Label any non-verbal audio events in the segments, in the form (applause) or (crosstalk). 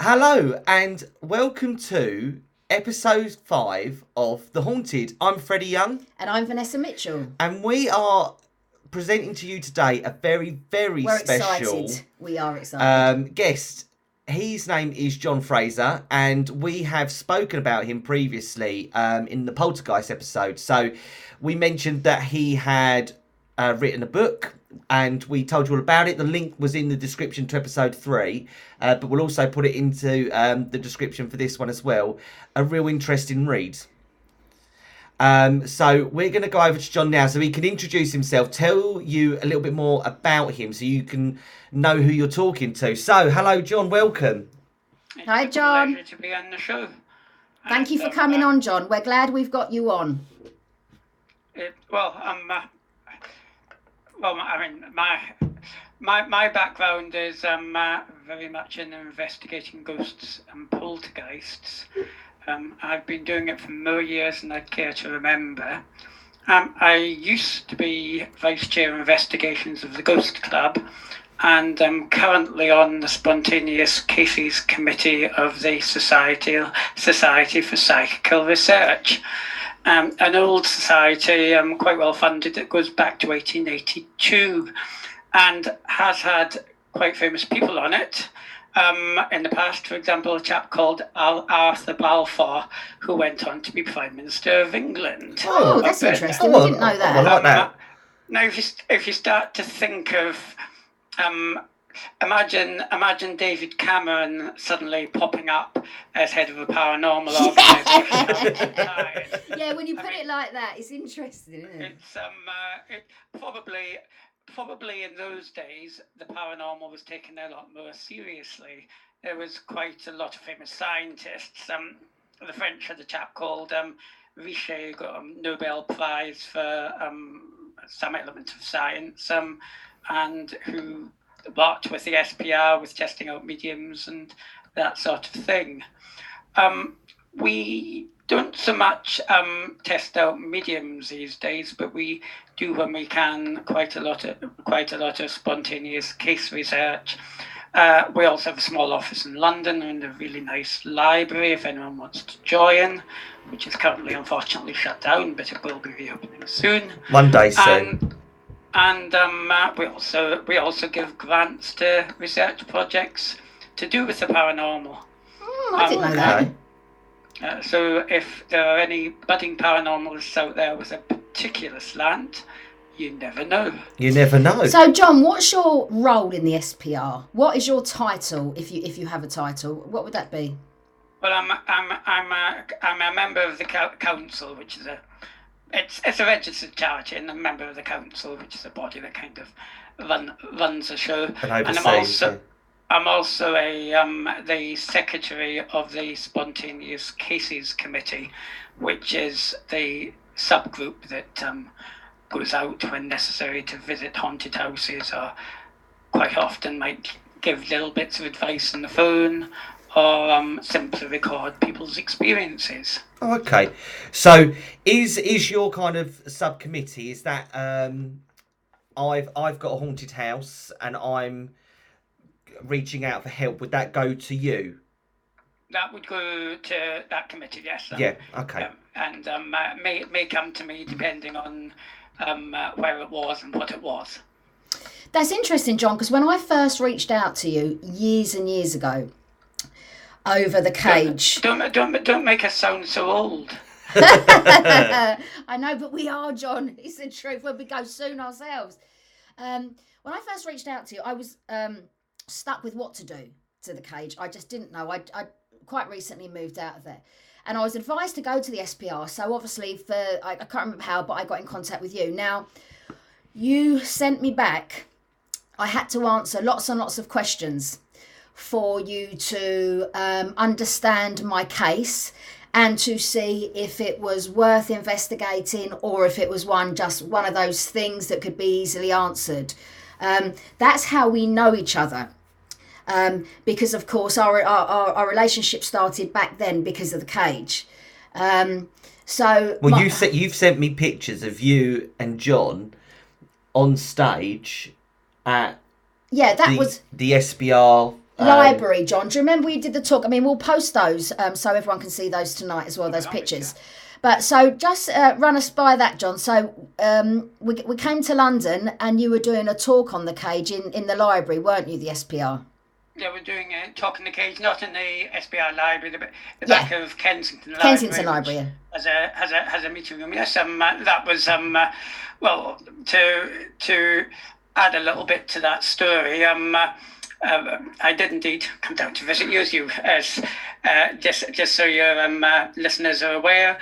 Hello and welcome to episode five of The Haunted. I'm Freddie Young And I'm Vanessa Mitchell. and we are presenting to you today a very, very We're special excited. We are excited. um, guest. His name is John Fraser, and we have spoken about him previously um, in the Poltergeist episode. So we mentioned that he had uh, written a book, and we told you all about it. The link was in the description to episode three, uh, but we'll also put it into um, the description for this one as well. A real interesting read. Um, so we're going to go over to John now, so he can introduce himself, tell you a little bit more about him, so you can know who you're talking to. So, hello, John. Welcome. Hi, It's a John. pleasure to be on the show. Thank you for coming uh, on, John. We're glad we've got you on. It, well, um, uh, well, I mean, my my my background is um, uh, very much in investigating ghosts and poltergeists. Um, I've been doing it for more years than I care to remember. Um, I used to be vice chair of investigations of the Ghost Club, and I'm currently on the spontaneous cases committee of the Society Society for Psychical Research. Um, an old society, um, quite well funded, that goes back to 1882 and has had quite famous people on it. Um, in the past, for example, a chap called Al- Arthur Balfour, who went on to be Prime Minister of England. Oh, that's Okay. interesting. Oh, we didn't know I that. like that. Now, if you, if you start to think of, um, imagine imagine David Cameron suddenly popping up as head of a paranormal (laughs) organisation. yeah, when you put it like that, it's interesting, isn't it? It's um, uh, it probably probably in those days the paranormal was taken a lot more seriously. There was quite a lot of famous scientists. Um, the French had a chap called um, Richet, got a Nobel Prize for um, some element of science, um, and who worked with the SPR with testing out mediums and that sort of thing. Um, we don't so much um, test out mediums these days, but we do when we can quite a lot of quite a lot of spontaneous case research. Uh, we also have a small office in London and a really nice library if anyone wants to join, which is currently unfortunately shut down, but it will be reopening soon. One day soon. And and um, uh, we also we also give grants to research projects to do with the paranormal. Hmm, I didn't know that. Uh, so if there are any budding paranormalists out there with a particular slant, you never know. You never know. So, John, what's your role in the SPR? What is your title, if you if you have a title? What would that be? Well, I'm I'm I'm a, I'm a member of the council, which is a it's it's a registered charity, and a member of the council, which is a body that kind of run runs the show. and I'm also yeah. I'm also a um, the secretary of the Spontaneous Cases Committee, which is the subgroup that um, goes out when necessary to visit haunted houses, or quite often might give little bits of advice on the phone, or um, simply record people's experiences. Oh, okay. So is is your kind of subcommittee? Is that um, I've I've got a haunted house and I'm reaching out for help. Would that go to you? That would go to that committee, yes. um, Yeah. Okay. um, and um, uh, may may come to me depending on um, uh, where it was and what it was. That's interesting, John, because when I first reached out to you years and years ago over the cage, Don't don't don't make us sound so old. (laughs) (laughs) I know, but we are, John. (laughs) It's the truth. When we go soon ourselves. Um, when I first reached out to you, I was um, stuck with what to do to the cage. I just didn't know. I, I quite recently moved out of there. And I was advised to go to the SPR. So obviously, for I, I can't remember how, but I got in contact with you. Now, you sent me back. I had to answer lots and lots of questions for you to um, understand my case and to see if it was worth investigating or if it was one just one of those things that could be easily answered. Um, that's how we know each other. Um, because of course our, our, our, relationship started back then because of the cage. Um, so Well, my- you se- you've sent me pictures of you and John on stage at yeah, that the, was the SPR library, John. Do you remember we did the talk? I mean, we'll post those um, so everyone can see those tonight as well, those pictures. But so just uh, run us by that, John. So um, we, we came to London and you were doing a talk on the cage in, in the library, weren't you, the SPR? Yeah, we're doing a talk in the cage, not in the SPR library, the, the Yeah. back of Kensington Library. Kensington Library. yeah. Has a has a has a meeting room. Yes, um, uh, that was um, uh, well to to add a little bit to that story. Um, uh, uh, I did indeed come down to visit you, as you as uh, just just so your um, uh, listeners are aware.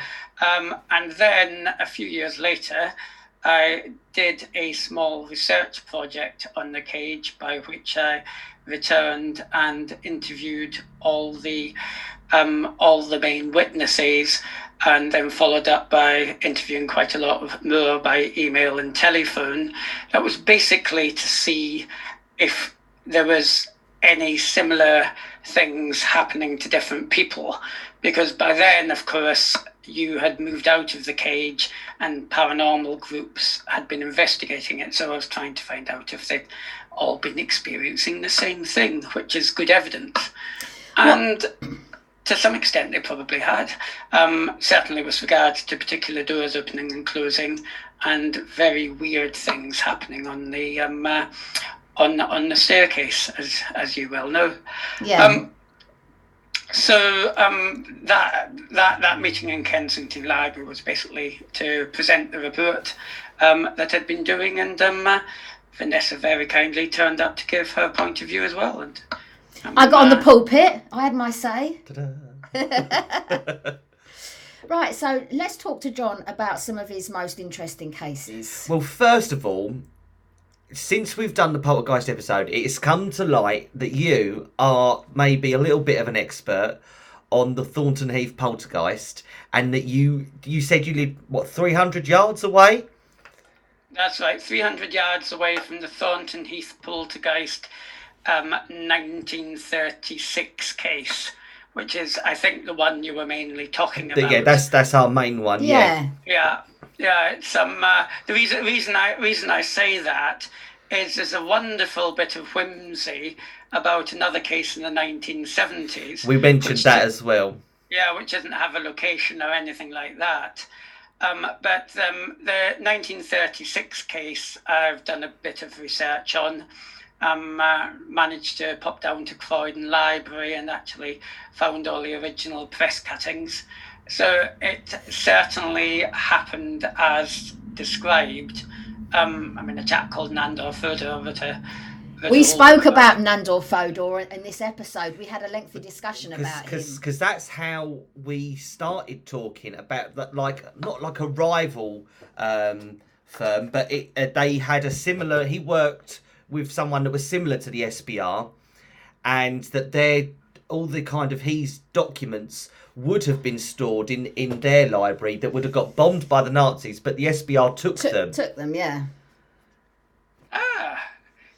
Um, and then a few years later, I did a small research project on the cage by which I returned and interviewed all the um, all the main witnesses, and then followed up by interviewing quite a lot of more by email and telephone. That was basically to see if there was any similar things happening to different people, because by then, of course, you had moved out of the cage and paranormal groups had been investigating it. So I was trying to find out if they'd all been experiencing the same thing, which is good evidence. And to some extent, they probably had. Um, certainly, with regard to particular doors opening and closing, and very weird things happening on the um, uh, on on the staircase, as as you well know. Yeah. Um, so um, that that that meeting in Kensington Library was basically to present the report um, that I'd been doing, and um, uh, Vanessa very kindly turned up to give her point of view as well. And um, I got on the uh, pulpit. I had my say. (laughs) Right, so let's talk to John about some of his most interesting cases. Well, first of all, since we've done the poltergeist episode, it's come to light that you are maybe a little bit of an expert on the Thornton Heath poltergeist, and that you you said you live what three hundred yards away. That's right, 300 yards away from the Thornton Heath poltergeist um, 1936 case, which is, I think, the one you were mainly talking about. Yeah, that's that's our main one. Yeah. Yeah. Yeah, yeah. It's um uh, the reason reason I reason I say that is there's a wonderful bit of whimsy about another case in the 1970s. we mentioned that as well. yeah, which doesn't have a location or anything like that. Um, but um, the 1936 case, I've done a bit of research on. Um, uh, managed to pop down to Croydon Library and actually found all the original press cuttings. So it certainly happened as described. Um, I mean, a chap called Nandor Fodor wrote a. wrote We a spoke whole- about Nandor Fodor in this episode. We had a lengthy discussion about him. because that's how we started talking about that like not like a rival um firm but it uh, they had a similar he worked with someone that was similar to the SPR and that their all the kind of his documents would have been stored in in their library that would have got bombed by the Nazis but the SPR took Took, them took them, yeah. Ah,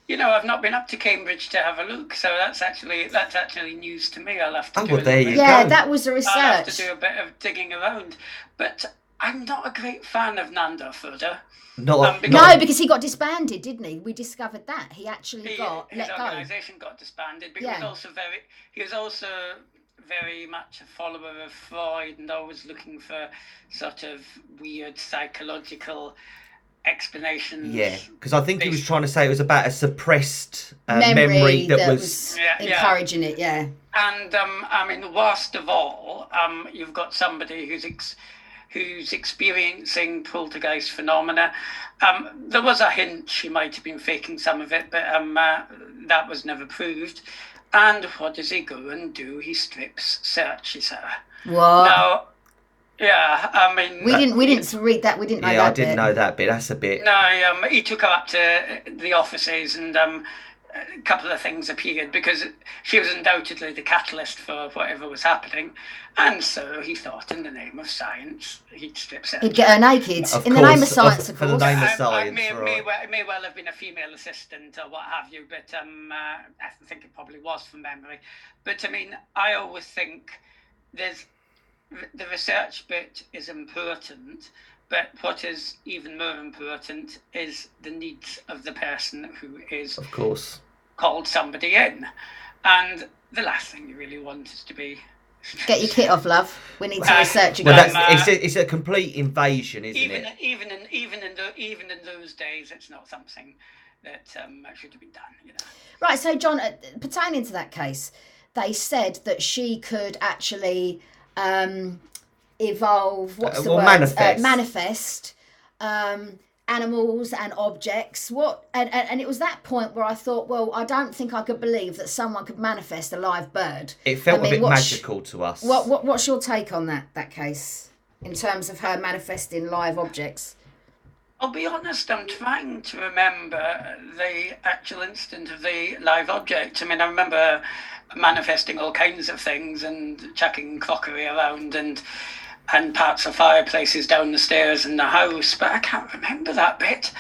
you know, I've not been up to Cambridge to have a look, so that's actually that's actually news to me. I'll have to Oh, do well, a there you bit- Yeah, go. that was a I'll have to do a bit of digging around, but I'm not a great fan of Nandor Fodor. not, Um, because- No, because he got disbanded, didn't he? We discovered that. He actually He, got his let go. organisation got disbanded, but he was also very he was also very much a follower of Freud and always looking for sort of weird psychological explanations. yeah because I think he was trying to say it was about a suppressed uh, memory, memory, that, that was was Yeah, yeah. encouraging it, yeah. And um, I mean, worst of all, um, you've got somebody who's ex- who's experiencing poltergeist phenomena. Um, there was a hint she might have been faking some of it, but um, uh, that was never proved. And what does he go and do? He strips searches her. What? Now, yeah, I mean, we didn't we didn't read that. We didn't know yeah that I didn't bit. know that bit that's a bit No, um, he took her up to the offices and um, a couple of things appeared because she was undoubtedly the catalyst for whatever was happening. And so he thought, in the name of science, he'd strip search. He'd get her naked. Of In the name of science, of- of for the name of I- I science, may, right. may, well, it may well have been a female assistant or what have you, but um, uh, I think it probably was from memory. But I mean, I always think there's the research bit is important, but what is even more important is the needs of the person who is of course called somebody in. and the last thing you really want is to be Get your kit off, love. We need to Uh, research Well, that's it's a, it's a complete invasion, isn't even it? even in even in the, even in those days, it's not something that um, should have been done. You know. Right, so John, uh, pertaining to that case, they said that she could actually um, evolve. What's Uh, the well, word? manifest. Uh, manifest um, animals and objects. What? And, and and it was that point where I thought, well, I don't think I could believe that someone could manifest a live bird. It felt I mean, a bit what's- magical to us. What, what what's your take on that that case in terms of her manifesting live objects? I'll be honest, I'm trying to remember the actual instant of the live object. I mean, I remember manifesting all kinds of things and chucking crockery around and and parts of fireplaces down the stairs in the house, but I can't remember that bit.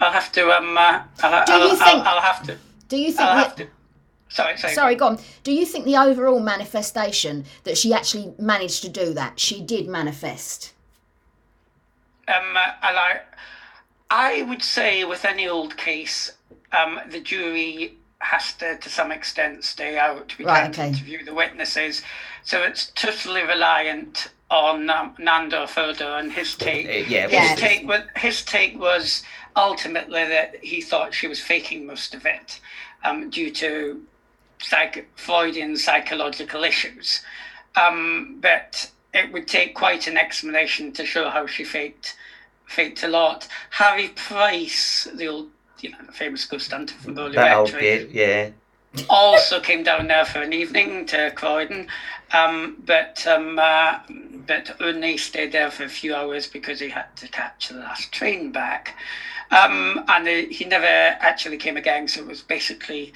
I'll have to um. Uh, I'll, Do I'll, you I'll, think- I'll have to. Do you think? I'll that- have to. Sorry, sorry. Sorry, go on. Do you think the overall manifestation that she actually managed to do that? She did manifest. Um, I like. I would say with any old case, um, the jury has to, to some extent, stay out. We Right, can't okay. interview the witnesses, so it's totally reliant on um, Nandor Fodor and his take. Uh, yeah, his Yeah. take was his take was ultimately that he thought she was faking most of it, um, due to psych- Freudian psychological issues. Um, but it would take quite an explanation to show how she faked faked a lot. Harry Price, the old you know, the famous ghost hunter from Borley Rectory, yeah. Also came down there for an evening to Croydon, um, but um, uh, but only stayed there for a few hours because he had to catch the last train back, um, and he he never actually came again. So it was basically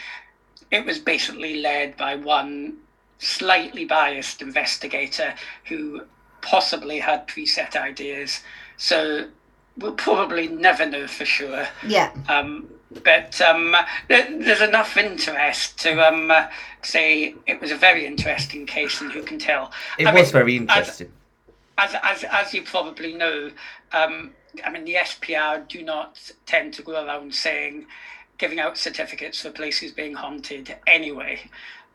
it was basically led by one slightly biased investigator who possibly had preset ideas. So we'll probably never know for sure. Yeah. Um, but um, there- there's enough interest to um, uh, say it was a very interesting case, and who can tell? It I was mean, very interesting. As, as, as you probably know, um, I mean, the SPR do not tend to go around saying, giving out certificates for places being haunted anyway.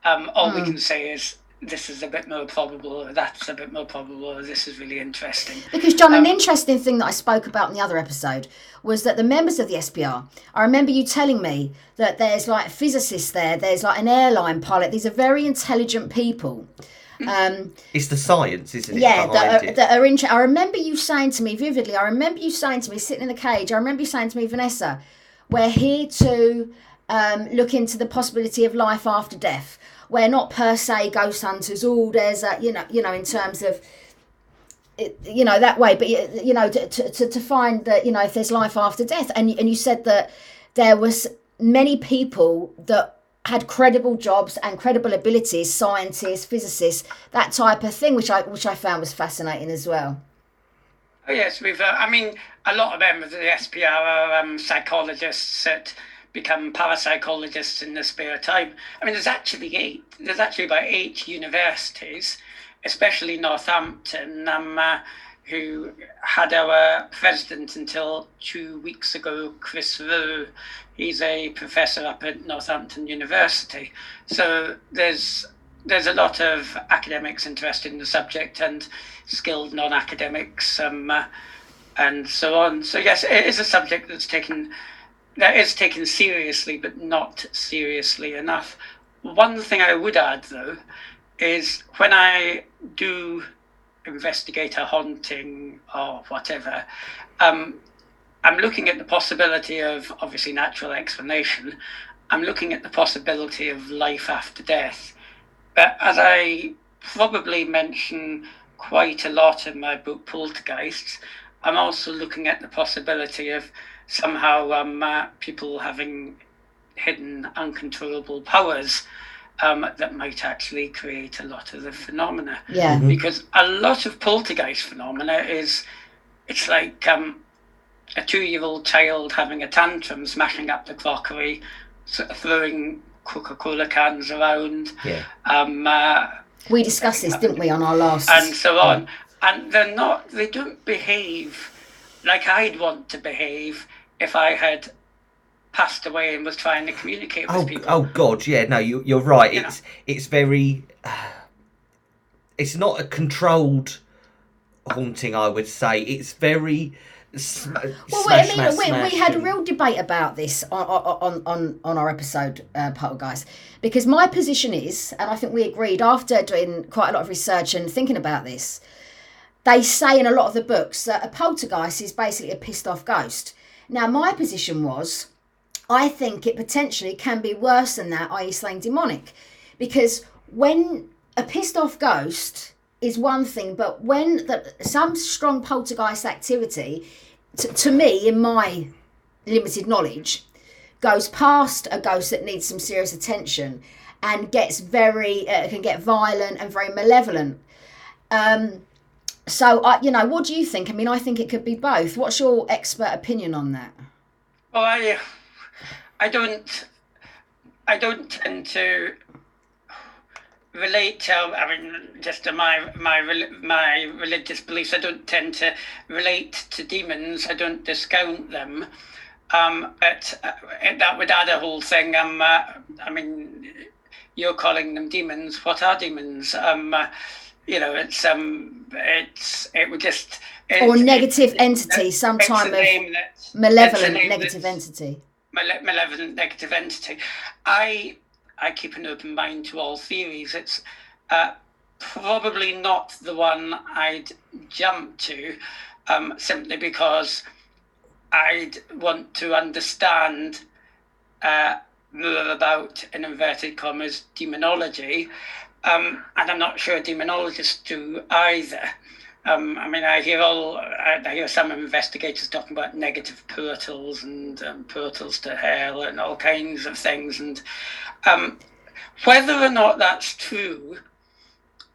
Um, all we can say is, this is a bit more probable, or that's a bit more probable, or this is really interesting. Because, John, Um, an interesting thing that I spoke about in the other episode was that the members of the SPR, I remember you telling me that there's like physicists there, there's like an airline pilot, these are very intelligent people. Um, It's the science, isn't it? yeah, that are, it? that are inter- I remember you saying to me vividly, I remember you saying to me, sitting in the cage, I remember you saying to me, Vanessa, we're here to um, look into the possibility of life after death. We're not per se ghost hunters. Oh, there's a, you know, you know, in terms of, it, you know, that way. But you, know, to, to to find that, you know, if there's life after death, and and you said that there was many people that had credible jobs and credible abilities, scientists, physicists, that type of thing, which I which I found was fascinating as well. Oh yes, we've. Uh, I mean, a lot of members of the SPR are um, psychologists that become parapsychologists in their spare time. I mean, there's actually eight. There's actually about eight universities, especially Northampton, um, uh, who had our president until two weeks ago, Chris Roe. He's a professor up at Northampton University. So there's there's a lot of academics interested in the subject and skilled non-academics um, uh, and so on. So yes, it is a subject that's taken that is taken seriously, but not seriously enough. One thing I would add, though, is when I do investigate a haunting or whatever, um, I'm looking at the possibility of obviously natural explanation. I'm looking at the possibility of life after death. But as I probably mention quite a lot in my book Poltergeists, I'm also looking at the possibility of somehow um, uh, people having hidden uncontrollable powers um, that might actually create a lot of the phenomena. Yeah. Because a lot of poltergeist phenomena is, it's like um, a two-year-old child having a tantrum, smashing up the crockery, sort of throwing Coca-Cola cans around, yeah. um, uh, We discussed this, didn't we, on our last? and so on. And they're not, they don't behave like I'd want to behave if I had passed away and was trying to communicate with Oh, people. oh God, yeah, no, you, you're right. You know. It's it's very, it's not a controlled haunting. I would say it's very. Sm- Well, smash, I mean, smash, we, we had a real debate about this on on on, on our episode, uh, Poltergeist, because my position is, and I think we agreed after doing quite a lot of research and thinking about this, they say in a lot of the books that a poltergeist is basically a pissed off ghost. Now, my position was, I think it potentially can be worse than that, i.e., something demonic, because when a pissed off ghost is one thing, but when the, some strong poltergeist activity, t- to me, in my limited knowledge, goes past a ghost that needs some serious attention and gets very, uh, can get violent and very malevolent. Um, so, I, you know, what do you think? I mean, I think it could be both. What's your expert opinion on that? Well, I, I don't, I don't tend to relate to. I mean, just to my my my religious beliefs. I don't tend to relate to demons. I don't discount them. Um, but uh, that would add a whole thing. Um, uh, I mean, you're calling them demons. What are demons? Um, uh, you know, it's um, it's it would just Or negative it- entity, it's some time of malevolent negative entity. male- malevolent negative entity. I I keep an open mind to all theories. It's uh, probably not the one I'd jump to, um, simply because I'd want to understand uh, more about, in inverted commas, demonology. Um, and I'm not sure demonologists do either. Um, I mean, I hear all, I, hear some investigators talking about negative portals and um, portals to hell and all kinds of things. And um, whether or not that's true,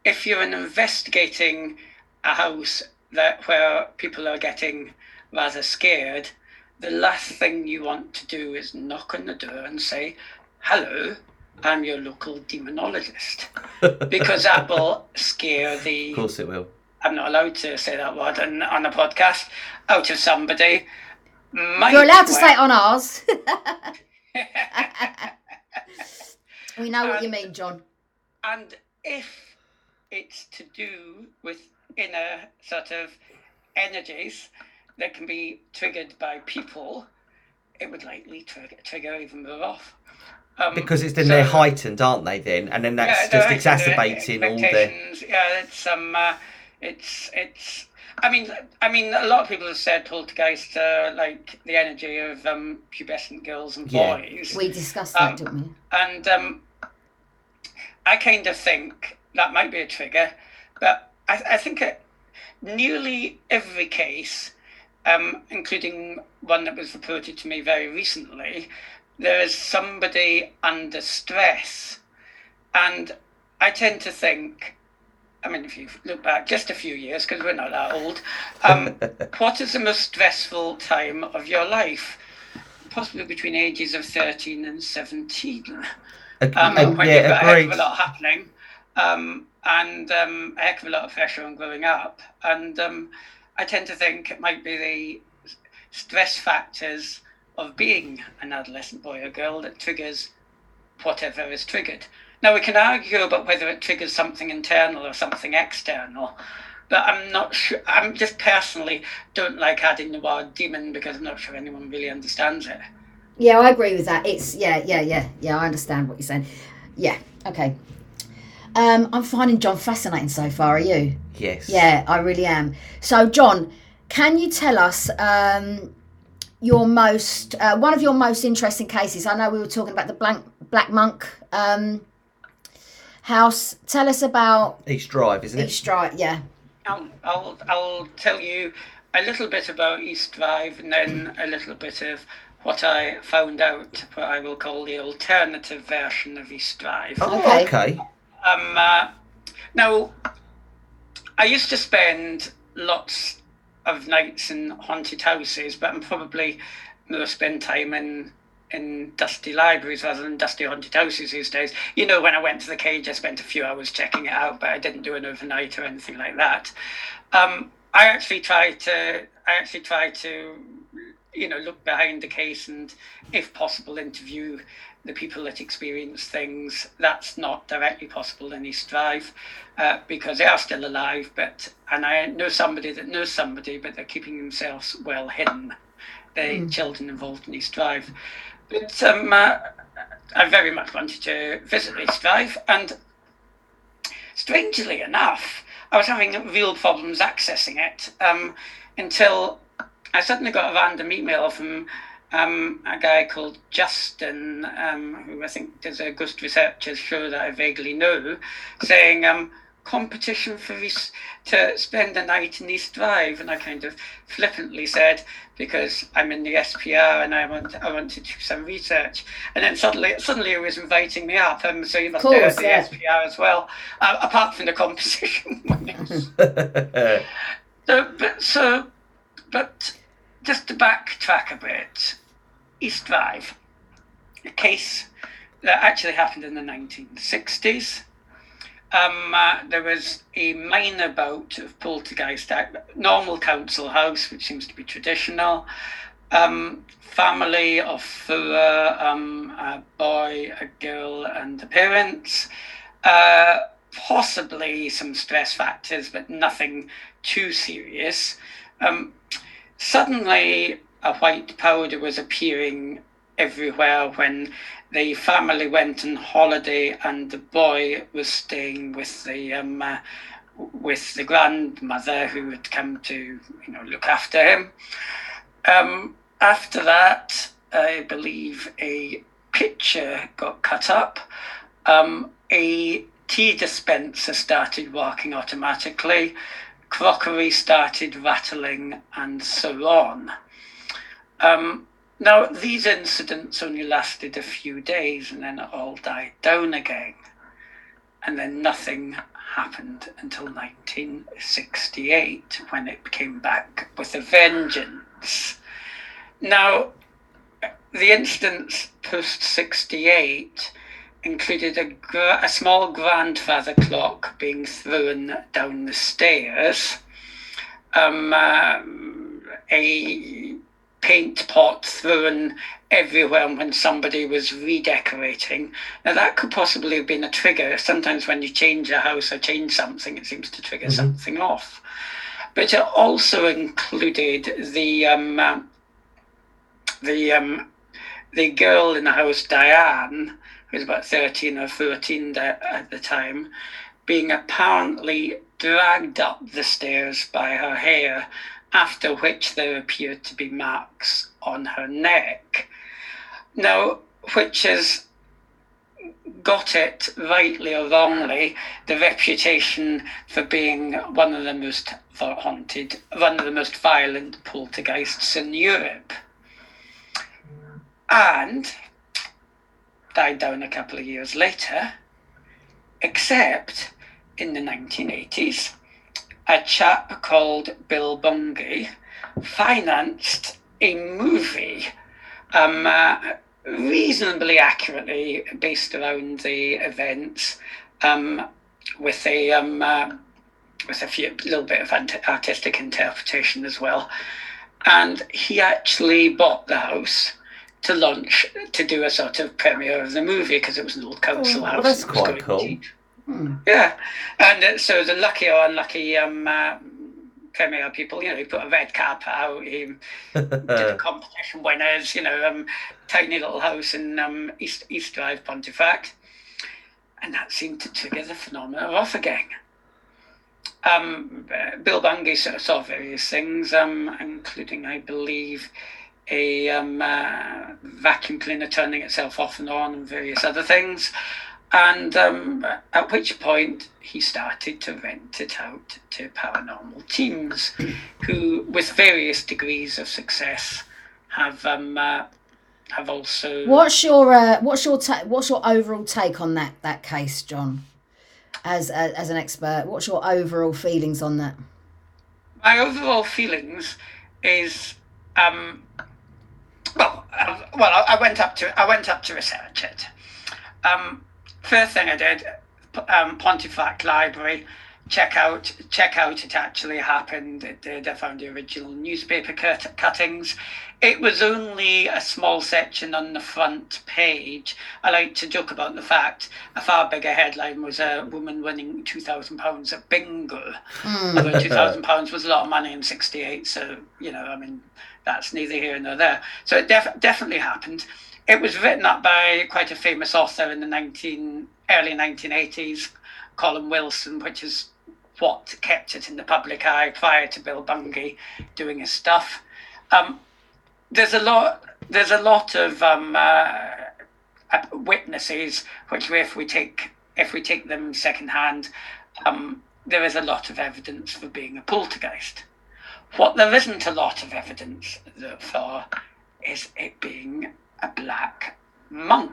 if you're investigating a house that where people are getting rather scared, the last thing you want to do is knock on the door and say, "Hello, I'm your local demonologist," because that will scare the Of course, it will. I'm not allowed to say that word on, on a podcast out of somebody. Might You're allowed to well- say it on ours. (laughs) we know what you mean, John. and if it's to do with inner sort of energies that can be triggered by people, it would likely trigger, trigger even more off. Um, Because it's then so- they're heightened, aren't they? Then, and then that's Yeah, just exacerbating all the. expectations, Yeah, it's um, uh, it's it's. I mean, I mean, a lot of people have said poltergeist uh, like the energy of um, pubescent girls and boys. Yeah. boys, We discussed that, um, didn't we? and um, I kind of think that might be a trigger, but I, I think it, nearly every case, um, including one that was reported to me very recently, there is somebody under stress, and I tend to think. I mean, if you look back just a few years, because we're not that old, um, (laughs) what is the most stressful time of your life? Possibly between ages of 13 and 17 Ag- um, ag- when you've yeah, got a heck of a lot happening, um, and um, a heck of a lot of pressure on growing up. And um, I tend to think it might be the stress factors of being an adolescent boy or girl that triggers whatever is triggered. Now we can argue about whether it triggers something internal or something external. But I'm not sure. I'm just personally don't like adding the word demon because I'm not sure anyone really understands it. Yeah, I agree with that. It's yeah, yeah, yeah, yeah. I understand what you're saying. Yeah, okay. Um, I'm finding John fascinating so far. Are you? Yes. Yeah, I really am. So, John, can you tell us um, your most uh, one of your most interesting cases? I know we were talking about the Black Black Monk um, house. Tell us about East Drive, isn't it? East Drive. Yeah. I'll, I'll, I'll tell you a little bit about East Drive and then a little bit of what I found out, what I will call the alternative version of East Drive. Oh, Okay. okay. Um, uh, now, I used to spend lots of nights in haunted houses, but I'm probably more spend time in in dusty libraries rather than dusty haunted houses these days. You know, when I went to the cage, I spent a few hours checking it out, but I didn't do an overnight or anything like that. Um, I actually try to. I actually try to you know, look behind the case and, if possible, interview the people that experience things. That's not directly possible in East Drive uh, because they are still alive. But and I know somebody that knows somebody, but they're keeping themselves well hidden. The mm. children involved in East Drive. But um, uh, I very much wanted to visit East Drive, and strangely enough, I was having real problems accessing it um, until I suddenly got a random email from um, a guy called Justin, um, who I think does a Ghost Researchers show that I vaguely know, saying um, competition for East, to spend the night in East Drive, and I kind of flippantly said because I'm in the SPR and I want I want to do some research, and then suddenly suddenly it was inviting me up, and so you must do the yeah. SPR as well, uh, apart from the competition. (laughs) (laughs) so, but so, but just to backtrack a bit, East Drive, a case that actually happened in the 1960s. Um, uh, there was a minor bout of poltergeist, normal council house, which seems to be traditional. Um, family of four, um, a boy, a girl, and the parents. Uh, possibly some stress factors, but nothing too serious. Um, suddenly a white powder was appearing everywhere when the family went on holiday and the boy was staying with the um, uh, with the grandmother who had come to you know look after him. Um, after that, I believe a picture got cut up. Um, a tea dispenser started working automatically crockery started rattling, and so on. Um, now, these incidents only lasted a few days and then it all died down again. And then nothing happened until 1968 when it came back with a vengeance. Now, the incidents post 68 included a, gra- a small grandfather clock being thrown down the stairs, um, uh, a paint pot thrown everywhere when somebody was redecorating. Now, that could possibly have been a trigger. Sometimes, when you change a house or change something, it seems to trigger mm-hmm. something off. But it also included the um, uh, the um, the girl in the house, Diane, who was about 13 or 14 at the time, being apparently dragged up the stairs by her hair, after which there appeared to be marks on her neck. Now, which has got it rightly or wrongly the reputation for being one of the most haunted, one of the most violent poltergeists in Europe. And died down a couple of years later, except in the 1980s, a chap called Bill Bungay financed a movie um, uh, reasonably accurately based around the events um, with a um, uh, with a few little bit of artistic interpretation as well. And he actually bought the house to launch to do a sort of premiere of the movie because it was an old council oh, house. Well, that's quite cool. Hmm. Yeah, and uh, so the lucky or unlucky um, uh, premiere people, you know, he put a red carpet out, he did the (laughs) competition winners, you know, um, tiny little house in um, East East Drive, Pontefract, and that seemed to trigger the phenomenon of again. Um, Bill Bungay saw various things, um, including, I believe, a um, uh, vacuum cleaner turning itself off and on, and various other things. And um, at which point he started to rent it out to paranormal teams, who, with various degrees of success, have um, uh, have also. What's your uh, what's your ta- what's your overall take on that that case, John? As uh, as an expert, what's your overall feelings on that? My overall feelings is um, well, uh, well, I, I, went up to I went up to research it. Um, first thing I did, um, Pontefract Library, check out check out it actually happened. It did. I found the original newspaper cut- cuttings. It was only a small section on the front page. I like to joke about the fact a far bigger headline was a woman winning two thousand pounds at bingo. Although two thousand pounds was a lot of money in '68, so you know, I mean, that's neither here nor there. So it def- definitely happened. It was written up by quite a famous author in the 19 early 1980s, Colin Wilson, which is what kept it in the public eye prior to Bill Bungay doing his stuff. Um, there's a lot. There's a lot of um, uh, uh, witnesses, which if we take if we take them secondhand, um, there is a lot of evidence for being a poltergeist. What there isn't a lot of evidence for is it being a black monk.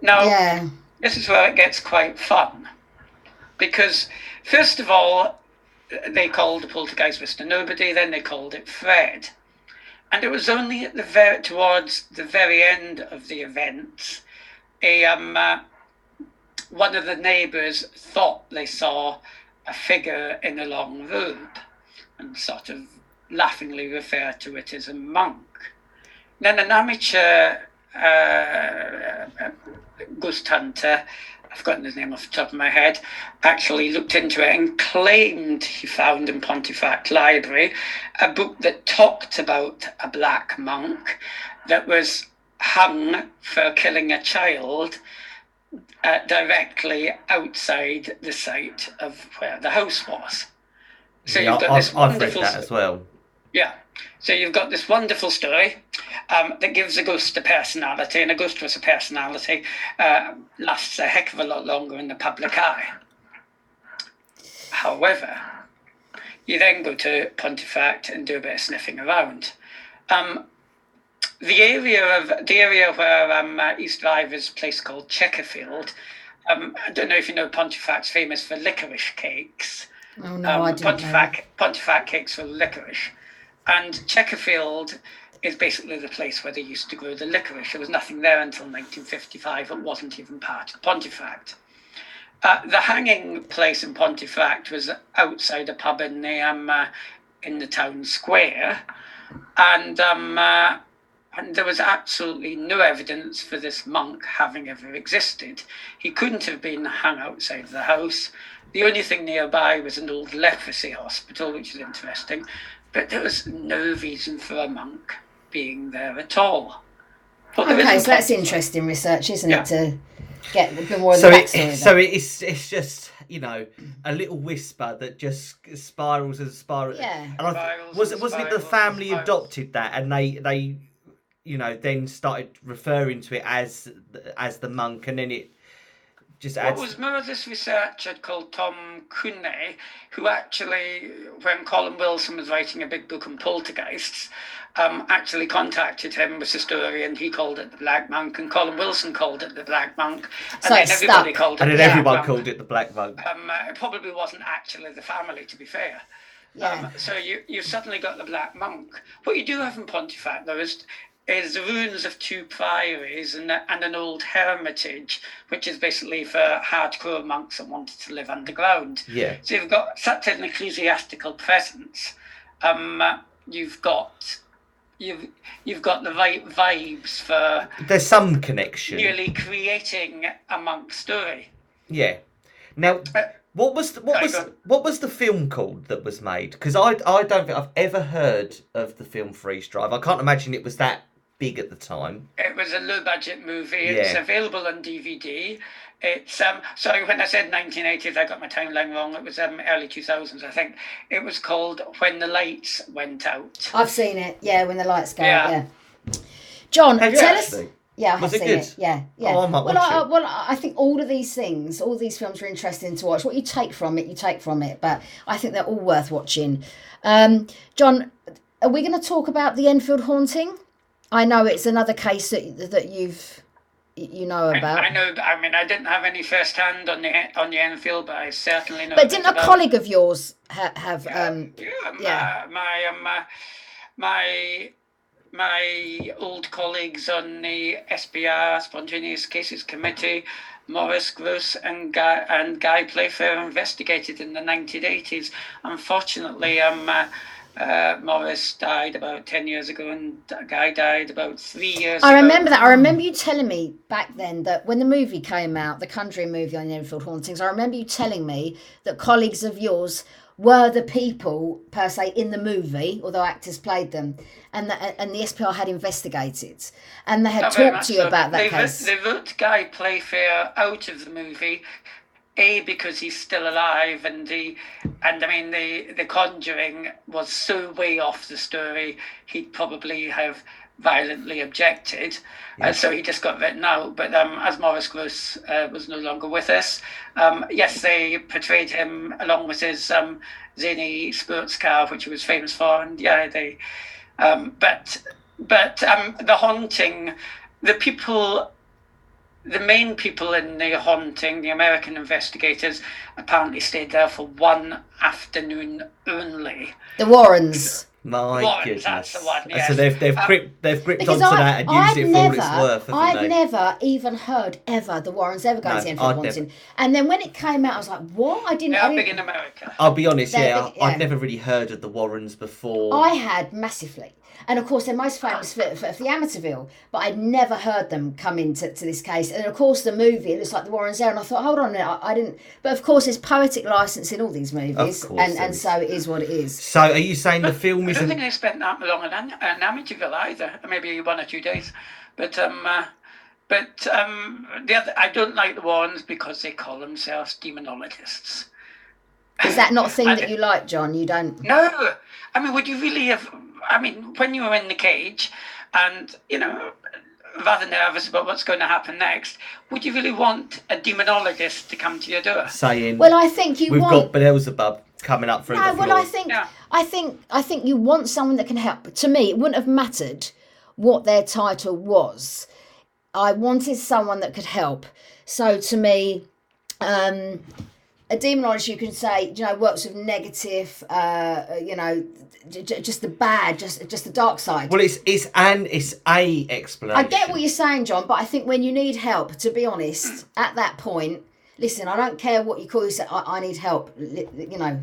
Now, Yeah. this is where it gets quite fun. Because, first of all, they called the poltergeist Mr. Nobody, then they called it Fred. And it was only at the very, towards the very end of the event, a um, uh, one of the neighbours thought they saw a figure in a long robe and sort of laughingly referred to it as a monk. Then an amateur uh, ghost hunter, I've forgotten his name off the top of my head, actually looked into it and claimed he found in Pontefract Library a book that talked about a black monk that was hung for killing a child uh, directly outside the site of where the house was. So Yeah, you've got I've, this I've read wonderful that as well. yeah. So you've got this wonderful story um, that gives a ghost a personality, and a ghost with a personality uh, lasts a heck of a lot longer in the public eye. However, you then go to Pontefract and do a bit of sniffing around. Um, the area of the area where um, uh, East Drive is a place called Chequerfield. Um, I don't know if you know Pontefract's famous for licorice cakes Oh no, I um, didn't know. Pontefract, Pontefract cakes for licorice. And Chequerfield is basically the place where they used to grow the licorice. There was nothing there until 1955. It wasn't even part of Pontefract. Uh, the hanging place in Pontefract was outside a pub in the um, uh, in the town square, and um, uh, and there was absolutely no evidence for this monk having ever existed. He couldn't have been hung outside the house. The only thing nearby was an old leprosy hospital, which is interesting, but there was no reason for a monk being there at all. But Okay, so in that's interesting research, isn't Yeah. it? To get a bit more of So the it, backstory. so there. it's it's just you know a little whisper that just spirals and spirals. Yeah. And I, Spirals was and it wasn't it the family adopted that and they they you know then started referring to it as as the monk and then it just What adds. was more of this researcher called Tom Cooney, who actually, when Colin Wilson was writing a big book on poltergeists, um, actually contacted him with the story and he called it the Black Monk and Colin Wilson called it the Black Monk and So then everybody stuck. called it and the then Black everyone Monk. called it the black monk. Um, uh, it probably wasn't actually the family, to be fair. yeah. Um, so you you suddenly got the Black Monk. What you do have in Pontefract, though, is is the ruins of two priories and, and an old hermitage, which is basically for hardcore monks that wanted to live underground. Yeah. So you've got such an ecclesiastical presence. Um, you've got you've you've got the right vibes for There's some connection. nearly creating a monk story. Yeah. Now, Uh, what was the, what was what was the film called that was made? Because I I don't think I've ever heard of the film Freeze Drive. I can't imagine it was that big at the time. It was a low budget movie. It's available on DVD. It's um sorry when I said 1980s I got my timeline wrong. It was um early 2000s I think. It was called When the Lights Went Out. I've seen it. Yeah, when the lights go Yeah. out. Yeah. John, Have you tell us. actually? Yeah, I have Was it seen good? it. Yeah, yeah. Oh, well, I, well, I think all of these things, all these films are interesting to watch. What you take from it, you take from it. But I think they're all worth watching. Um, John, are we going to talk about the Enfield haunting? I know it's another case that that you've you know about. I know I mean I didn't have any first hand on the on the Enfield but I certainly know but didn't a about- colleague of yours ha- have? Yeah, Um, yeah, my, yeah. my um uh, my my old colleagues on the SPR Spontaneous Cases Committee Maurice Grosse and Guy and Guy Playfair investigated in the 1980s. Unfortunately, um, uh, uh, Maurice died about 10 years ago and a Guy died about three years I ago. remember that. I remember you telling me back then that when the movie came out, the country movie on the Enfield Hauntings, I remember you telling me that colleagues of yours were the people per se in the movie, although actors played them, and the, and the SPR had investigated, and they had Not talked to you so. about that they, wrote- case. They wrote Guy Playfair out of the movie, a because he's still alive, and the and I mean the the Conjuring was so way off the story, he'd probably have violently objected, and so he just got written out. But um, as Maurice Grosse uh, was no longer with us, um, yes, they portrayed him along with his um, zany sports car, which he was famous for, and yeah, they. Um, but but um, the haunting, the people, the main people in the haunting, the American investigators, apparently stayed there for one afternoon only. the Warrens. My Warrens, goodness. that's the one, So they've they've Um, gripped they've gripped onto I, that and I've used it for never, all it's worth, haven't I've they? never even heard ever the Warrens ever going No, to the Enfield I'd never. Haunting. And then when it came out, I was like, what? I didn't. They I are big didn't in America. I'll be honest, yeah, big- yeah. I've never really heard of the Warrens before. I had massively. And of course, they're most famous for, for, for the Amityville, but I'd never heard them come into to this case. And of course, the movie, it looks like the Warrens there. And I thought, hold on I, I didn't. But of course, there's poetic license in all these movies. course and, and so it is what it is. So are you saying the film is. I don't think they spent that long in Am- in Amityville either. Maybe one or two days, but um, uh, but um, the other, I don't like the Warrens because they call themselves demonologists. Is that not a thing (laughs) that you like, John? You don't. No, I mean, would you really have? I mean, when you were in the cage, and you know, rather nervous about what's going to happen next, would you really want a demonologist to come to your door? saying Well, I think you we've want. got Beelzebub coming up through No, the floor? well, I think, Yeah. I think, I think you want someone that can help. To me, it wouldn't have mattered what their title was. I wanted someone that could help. So to me, um, a demonologist you can say, you know, works with negative, uh, you know, j- j- just the bad, just just the dark side. Well, it's it's an it's a explanation. I get what you're saying, John, but I think when you need help, to be honest, (clears throat) at that point, listen, I don't care what you call yourself. I, I need help. You know,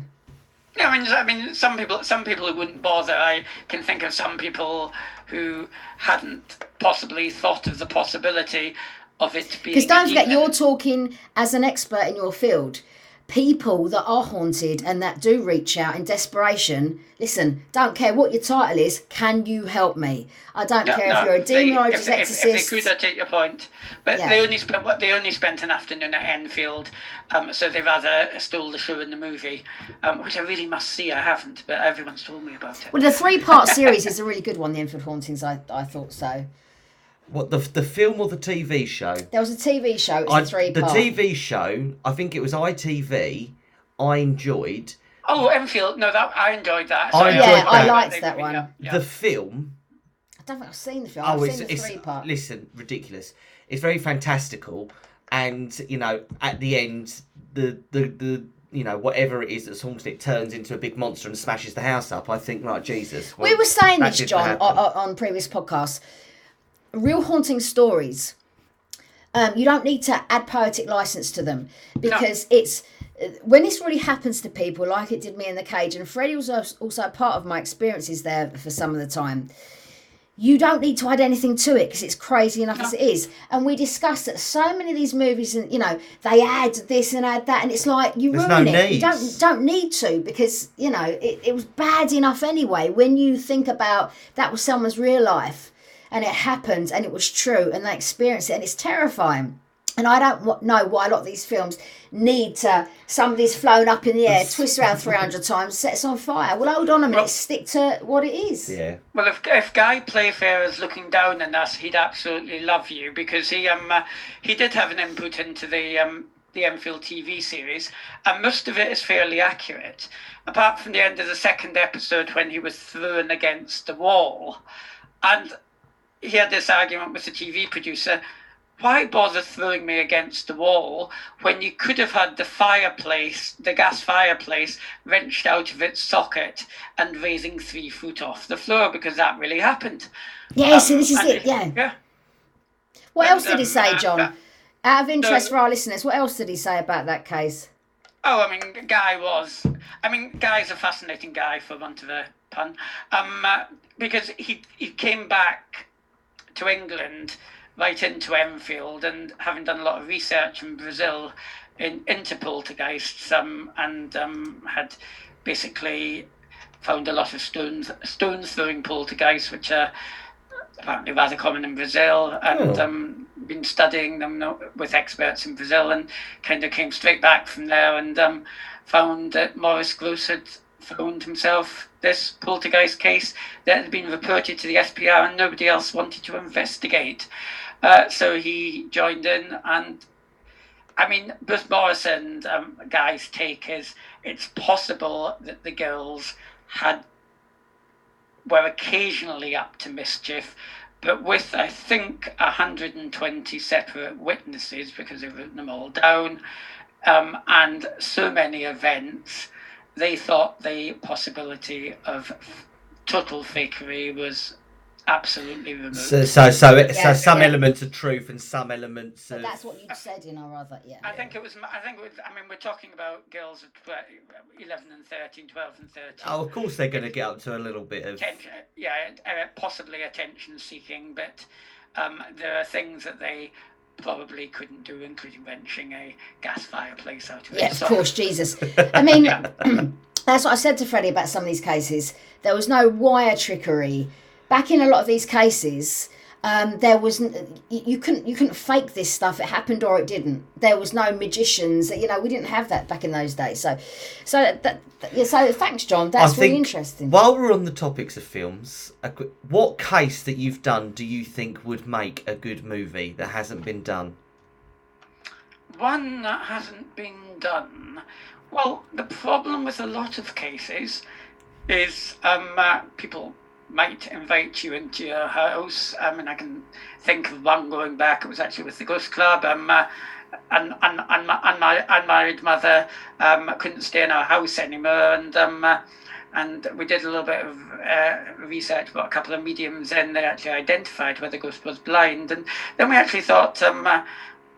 Yeah, I mean, I mean, some people, some people who wouldn't bother. I can think of some people who hadn't possibly thought of the possibility of it being. Because don't forget, you're talking as an expert in your field. People that are haunted and that do reach out in desperation. Listen, don't care what your title is. Can you help me? I don't Yeah, care no, if you're a they- demonologist, if, if, if exorcist. they could, I take your point. But Yeah. they only spent what they only spent an afternoon at Enfield, um, so they rather stole the show in the movie, um, which I really must see. I haven't, but everyone's told me about it. Well, the three-part series is a really good one. The Enfield Hauntings. I, I thought so. What the the film or the TV show? There was a TV show. It's I, a three the part. TV show, I think it was ITV. I enjoyed Oh, Enfield. No, that I enjoyed that. I enjoyed Yeah, I liked They- that one. yeah, yeah. the film. I don't think I've seen the film. Oh, I've it's seen the it's three part. listen ridiculous. It's very fantastical, and you know at the end the the the you know whatever it is that's haunted it turns into a big monster and smashes the house up. I think like Jesus. we were saying this, John, on, on previous podcasts. Real haunting stories. Um, you don't need to add poetic license to them because it's when this really happens to people, like it did me in the cage, and Freddie was also, also part of my experiences there for some of the time. You don't need to add anything to it because it's crazy enough as it is. And we discussed that so many of these movies, and you know, they add this and add that, and it's like you There's ruin no it. You don't don't need to because you know it, it was bad enough anyway. When you think about that was someone's real life, and it happened, and it was true, and they experienced it, and it's terrifying. And I don't wa- know why a lot of these films need to somebody's flown up in the air, twist around 300 times, sets on fire. Well, hold on a minute, stick to what it is. yeah. Well, if, if Guy Playfair is looking down on us, he'd absolutely love you because he um uh, he did have an input into the um the Enfield TV series, and most of it is fairly accurate, apart from the end of the second episode when he was thrown against the wall, and he had this argument with the TV producer. Why bother throwing me against the wall when you could have had the fireplace, the gas fireplace, wrenched out of its socket and raising three foot off the floor because that really happened. Yeah, so this is it, yeah. Yeah. What And, else did he um, say, uh, John? uh, Out of interest for our listeners, what else did he say about that case? Oh, I mean, Guy was. I mean, Guy's a fascinating guy, for want of a pun, um, uh, because he he came back to England right into Enfield, and having done a lot of research in Brazil in, into poltergeists, um, and um, had basically found a lot of stones stones throwing poltergeists, which are apparently rather common in Brazil, and Oh. um, been studying them with experts in Brazil, and kind of came straight back from there and um, found that Maurice Grosse had found himself this poltergeist case that had been reported to the SPR, and nobody else wanted to investigate. Uh, so he joined in, and I mean, Bruce Morris and um, Guy's take is it's possible that the girls had were occasionally up to mischief, but with I think 120 separate witnesses because they've written them all down, um, and so many events, they thought the possibility of total fakery was absolutely removed. So, so, so, it, so Yeah, some yeah. elements of truth and some elements But of. that's what you said in our other, yeah. I think it was. I think it was. I mean, we're talking about girls of 12, 11 and 13, 12 and 13. Oh, of course they're going to get up to a little bit of. attention, yeah, uh, possibly attention seeking, but um, there are things that they probably couldn't do, including wrenching a gas fireplace out of it. Yeah, of course, Jesus. I mean, (clears throat) that's what I said to Freddie about some of these cases. There was no wire trickery. Back in a lot of these cases, um, there was n- you you couldn't you couldn't fake this stuff. It happened or it didn't. There was no magicians. You know, we didn't have that back in those days. So, so that, that, yeah, so thanks, John. That's I really interesting. While we're on the topics of films, a quick, what case that you've done do you think would make a good movie that hasn't been done? One that hasn't been done. Well, the problem with a lot of cases is um, uh, people might invite you into your house. I mean, I can think of one going back. It was actually with the Ghost Club. Um, uh, and and and my, and my unmarried mother um, couldn't stay in our house anymore, and um, uh, and we did a little bit of uh, research. Got a couple of mediums in. They actually identified where the ghost was blind, and then we actually thought. Um, uh,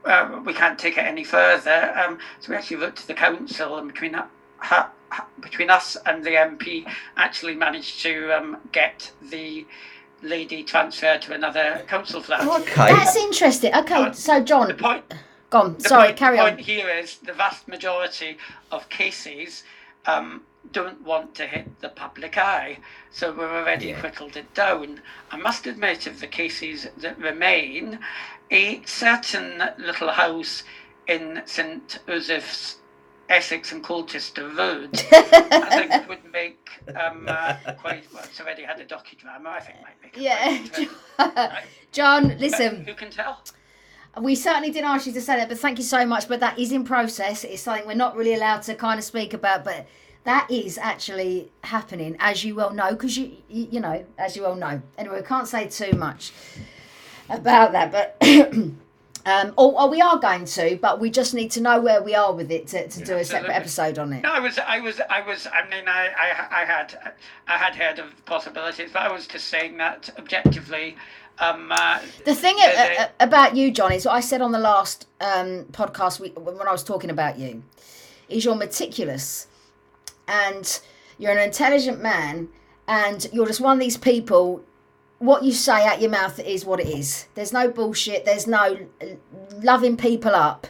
uh, we can't take it any further. Um, so we actually wrote to the council, and between ha- ha- ha- between us and the MP, actually managed to um, get the lady transferred to another council flat. Okay. That's interesting. Okay, so John, The point, go on. the Sorry, point, carry the on. point here is the vast majority of cases um, don't want to hit the public eye, so we've already Yeah. whittled it down. I must admit, of the cases that remain, a certain little house in St Osyth's, Essex and Colchester Road, (laughs) I think it would make um, uh, quite. Well, it's already had a docudrama. I think might make. Yeah, (laughs) John, But listen. Who can tell? We certainly didn't ask you to say that, but thank you so much. But that is in process. It's something we're not really allowed to kind of speak about, but that is actually happening, as you well know, because you, you you know, as you well know. Anyway, we can't say too much about that, but. (clears throat) Um, or, or we are going to, but we just need to know where we are with it to, to do a separate episode on it. No, I was, I was, I was. I mean, I, I, I had, I had heard of possibilities, but I was just saying that objectively. Um, uh, The thing the- a- the- a- about you, John, is what I said on the last um, podcast we, when I was talking about you, is you're meticulous, and you're an intelligent man, and you're just one of these people. What you say out your mouth is what it is. There's no bullshit. There's no uh, loving people up.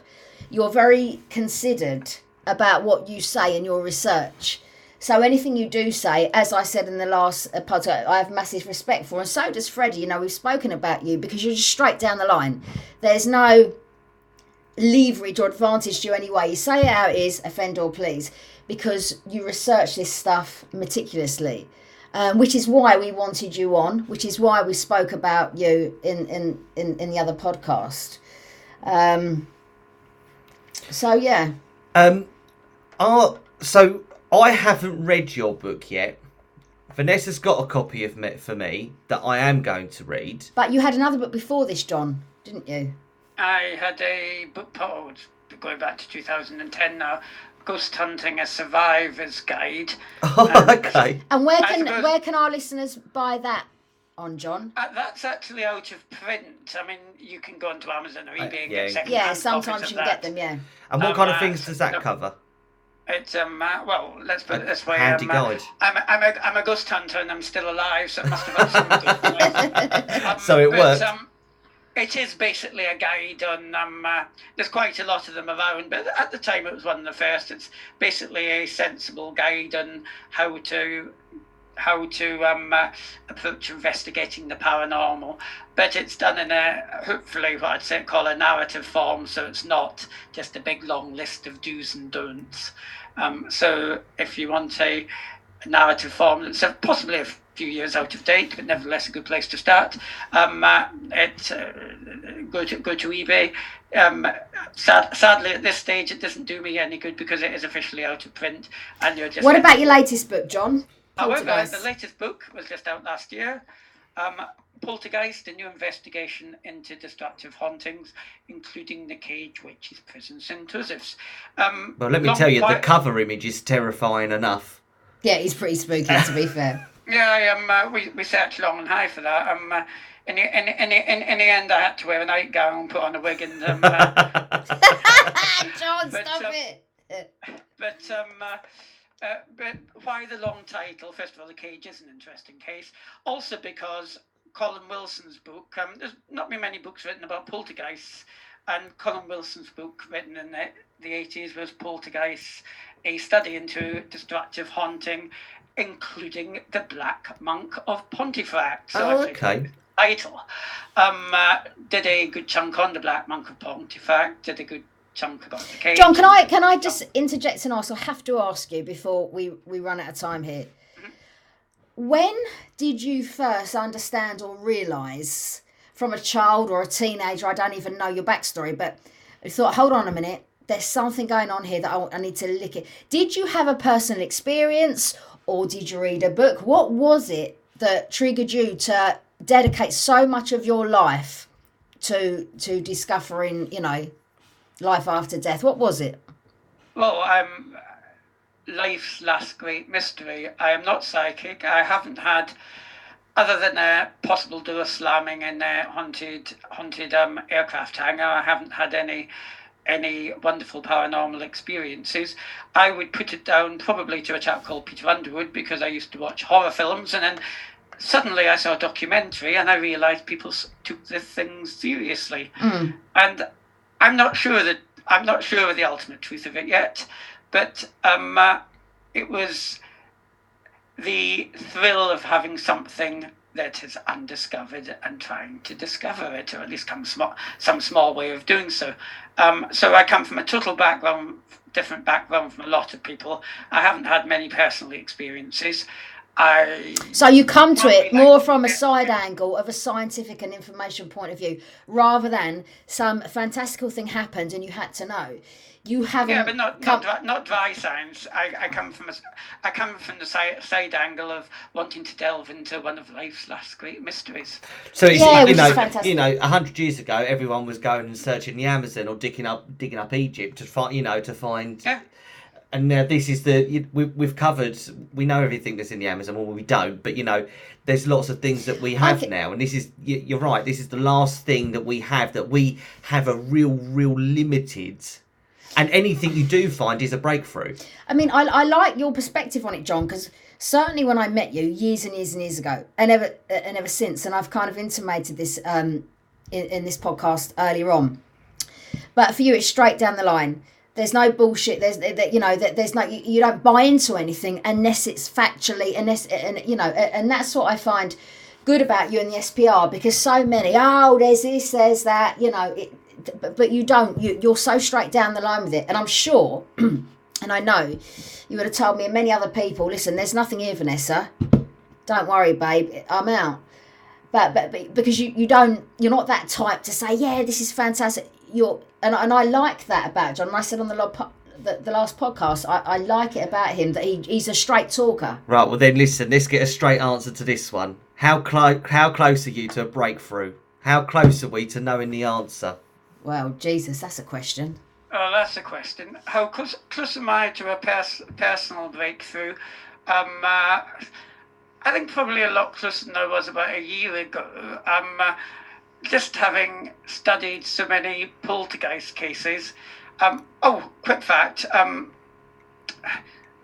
You're very considered about what you say in your research. So anything you do say, as I said in the last uh, podcast, I have massive respect for, and so does Freddie. You know, we've spoken about you because you're just straight down the line. There's no leverage or advantage to you anyway. You say it it is, offend or please, because you research this stuff meticulously. Um, which is why we wanted you on, which is why we spoke about you in in, in, in the other podcast. Um, so yeah, Um, are, so I haven't read your book yet. Vanessa's got a copy of it for me that I am going to read. but you had another book before this, John, didn't you? I had a book published going back to 2010 now, Ghost Hunting: A Survivor's Guide. (laughs) Oh, okay. And where can suppose- where can our listeners buy that on John? Uh, that's actually out of print. I mean, you can go onto Amazon or Uh, eBay and yeah. get second Yeah, sometimes you of can get them. Yeah. And what Um, kind of uh, things does that no. cover? It's um uh, well, let's put it this way. Handy um, uh, guide. I'm a, I'm a I'm a ghost hunter and I'm still alive, so it must have had some. Um, (laughs) (laughs) So it but, worked. Um, it is basically a guide on. Um, uh, there's quite a lot of them around, but at the time it was one of the first. It's basically a sensible guide on how to how to um, uh, approach investigating the paranormal, but it's done in a hopefully what I'd say call a narrative form, so it's not just a big long list of do's and don'ts. Um, so if you want a narrative form that's possibly a few years out of date, but nevertheless a good place to start, um, uh, it, uh, go to go to eBay. Um, sad, sadly, at this stage, it doesn't do me any good because it is officially out of print, and you're just. What about your latest book, John? However, the latest book was just out last year. Um, Poltergeist, a new investigation into destructive hauntings, including the cage, witches, prisons, and intrusives. Um, Well, let me tell you, the cover image is terrifying enough. Yeah, he's pretty spooky to be (laughs) fair. Yeah, I, um, uh, we, we searched long and high for that. Um, uh, in, the, in, in, in, in the end, I had to wear a nightgown, and put on a wig, and um, uh, (laughs) John, But, stop um, it. But um, uh, uh, but why the long title? First of all, the cage is an interesting case. Also because Colin Wilson's book. Um, there's not been many books written about poltergeists, and Colin Wilson's book, written in the, the 80s, was Poltergeist, a study into destructive haunting, including the Black Monk of Pontefract. So Oh, okay. title. Um, uh, did a good chunk on the Black Monk of Pontefract. Did a good chunk about the cage. John, can I can I just interject and ask? I have to ask you before we we run out of time here. When did you first understand or realise, from a child or a teenager? I don't even know your backstory, but you thought, hold on a minute, there's something going on here that I, I need to lick it. Did you have a personal experience, or did you read a book? What was it that triggered you to dedicate so much of your life to to discovering, you know, life after death? What was it? Well, I'm life's last great mystery. I am not psychic. I haven't had, other than a possible door slamming in a haunted haunted um, aircraft hangar, I haven't had any any wonderful paranormal experiences. I would put it down probably to a chap called Peter Underwood because I used to watch horror films and then suddenly I saw a documentary and I realised people took the things seriously. Mm. and I'm not sure that I'm not sure of the ultimate truth of it yet, but um, uh, it was the thrill of having something that is undiscovered and trying to discover it, or at least come small, some small way of doing so. Um, so I come from a total background, different background from a lot of people. I haven't had many personal experiences. I So you come to it more like- from a side angle of a scientific and information point of view, rather than some fantastical thing happened and you had to know. You haven't Yeah, but not come. not, dry, not dry science. I, I come from a, s- I come from the side, side angle of wanting to delve into one of life's last great mysteries. So it's, Yeah, you which is know, fantastic. you know, a hundred years ago, everyone was going and searching the Amazon or digging up, digging up Egypt to find, you know, to find. Yeah. And now this is the we, we've covered. We know everything that's in the Amazon, or we don't. But you know, there's lots of things that we have Okay. now, and this is you- you're right. This is the last thing that we have that we have a real, real limited. And anything you do find is a breakthrough. I mean, I, I like your perspective on it, John, because certainly when I met you years and years and years ago, and ever and ever since, and I've kind of intimated this um, in, in this podcast earlier on. But for you, it's straight down the line. There's no bullshit. There's that you know that there's no you, you don't buy into anything unless it's factually unless and you know and that's what I find good about you and the SPR because so many oh there's this there's that you know it, but, but you don't you, you're so straight down the line with it and I'm sure (clears throat) and I know you would have told me and many other people listen there's nothing here Vanessa don't worry babe I'm out but, but, but because you, you don't you're not that type to say yeah this is fantastic you're and, and I like that about John and I said on the, lo- po- the, the last podcast I, I like it about him that he, he's a straight talker Right. Well, then listen. Let's get a straight answer to this one. How close? How close are you to a breakthrough? How close are we to knowing the answer? Well Jesus that's a question Oh, that's a question. How close, close am I to a pers- personal breakthrough? Um, uh, I think probably a lot closer than I was about a year ago. Um, uh, just having studied so many poltergeist cases. Um, oh, quick fact. Um,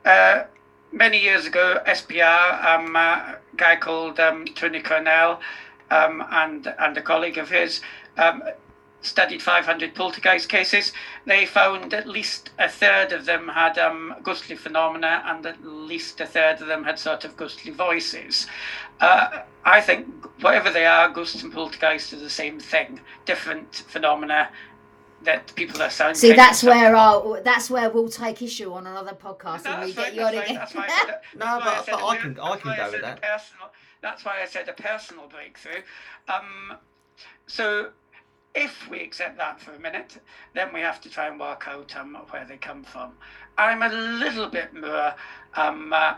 uh, many years ago, SPR, um, a guy called um, Tony Cornell um, and, and a colleague of his um, studied 500 poltergeist cases. They found at least a third of them had um, ghostly phenomena, and at least a third of them had sort of ghostly voices. Uh, I think whatever they are, ghosts and poltergeists are the same thing, different phenomena that people are sounding. See, that's where I'll, that's where we'll take issue on another podcast No, and we that's get you on that's fine, again. that's why I No, but- said but a I per- can- I can why go with that. Personal, that's why I said a personal breakthrough. Um, so, if we accept that for a minute, then we have to try and work out um, where they come from. I'm a little bit more um, uh,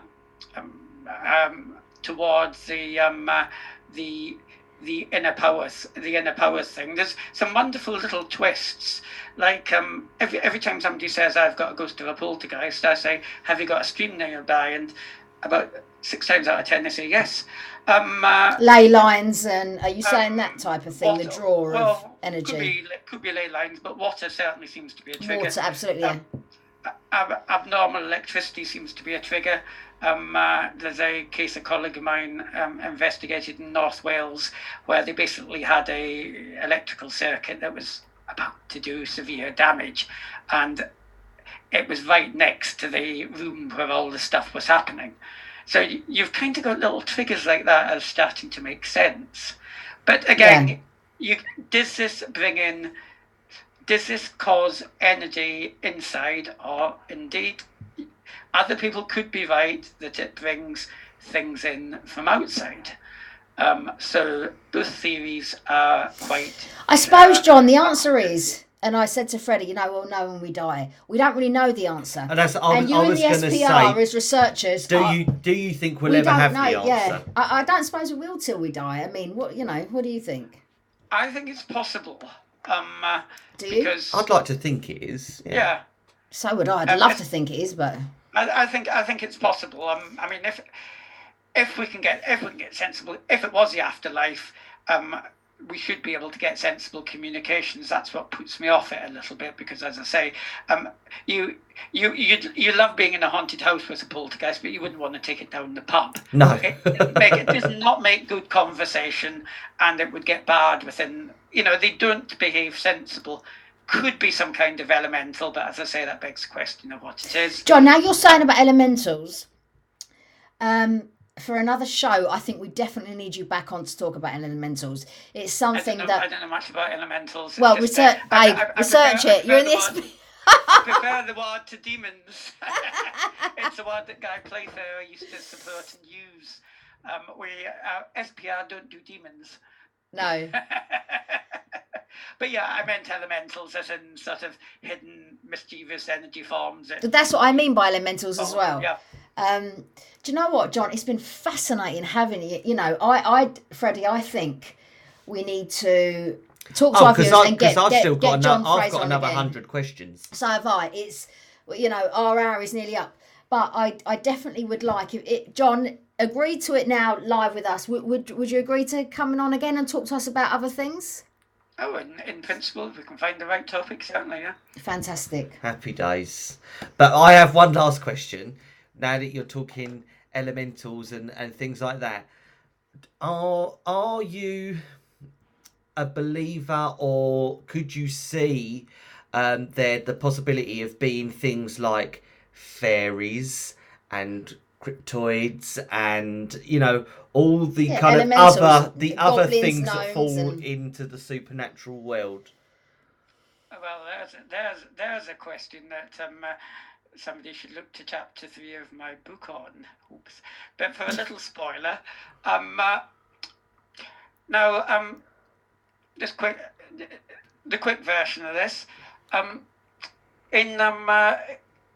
um, um, towards the um, uh, the the inner powers, the inner powers thing. There's some wonderful little twists. Like um, every every time somebody says I've got a ghost of a poltergeist, I say, "Have you got a stream nearby?" And about six times out of ten, they say yes. Um, uh, Ley lines and are you saying Um, that type of thing? The draw of well, Could be could be ley lines, but water certainly seems to be a trigger. water, absolutely. Yeah. Um, ab- abnormal electricity seems to be a trigger. Um, uh, there's a case a colleague of mine um, investigated in North Wales where they basically had a electrical circuit that was about to do severe damage, and it was right next to the room where all the stuff was happening. So you've kind of got little triggers like that as starting to make sense. But again, you does this bring in does this cause energy inside or indeed other people could be right that it brings things in from outside um, so both theories are quite I suppose, John, the answer is, and I said to Freddie, you know, we'll know when we die. We don't really know the answer. And that's I, and you I and the SPR say. as researchers, Do are- you do you think we'll we ever don't have know. the answer? Yeah, I, I don't suppose we will till we die. I mean, what you know, what do you think? I think it's possible um, uh, Do you? because I'd like to think it is. Yeah. yeah So would I. I'd Um, love to think it is, but I, I think I think it's possible. Um, I mean, if if we can get if we can get sensible, if it was the afterlife, um, we should be able to get sensible communications. That's what puts me off it a little bit because, as I say, um, you you you you love being in a haunted house with a poltergeist, but you wouldn't want to take it down the pub. No. It, it, make, it does not make good conversation, and it would get barred within. You know, they don't behave sensible. Could be some kind of elemental, but as I say, that begs the question of what it is. John, now you're saying about elementals. Um, for another show, I think we definitely need you back on to talk about elementals. It's I something know, I don't know much about elementals. Well, research, uh, babe, I- I research prefer- it. You're in the I SP. the word- I prefer the word to (laughs) demons. (laughs) it's the word that Guy Playfair used to support and use. Um, we uh, SPR don't do demons. no. (laughs) but yeah, I meant elementals as in sort of hidden mischievous energy forms. that- But that's what I mean by elementals as Oh, well. Yeah. Um, do you know what, John? It's been fascinating having you. You know, I, I, Freddie, I think we need to talk to Oh, our because viewers I, and get, I've get, still get got John another I've got another hundred questions. So have I. It's you know our hour is nearly up, but I I definitely would like if it. John, agree to it now live with us. Would would, would you agree to coming on again and talk to us about other things? Oh, in, in principle, if we can find the right topic, certainly, yeah. Fantastic. Happy days. But I have one last question. Now that you're talking elementals and, and things like that, are are you a believer or could you see um, there the possibility of being things like fairies and cryptids and you know all the Yeah, kind of other the other things that fall and- into the supernatural world? Well, there's there's there's a question that um, uh, somebody should look to chapter three of my book on. Oops. But for a little spoiler, um, uh, now um, just quick, the quick version of this, um, in um, uh,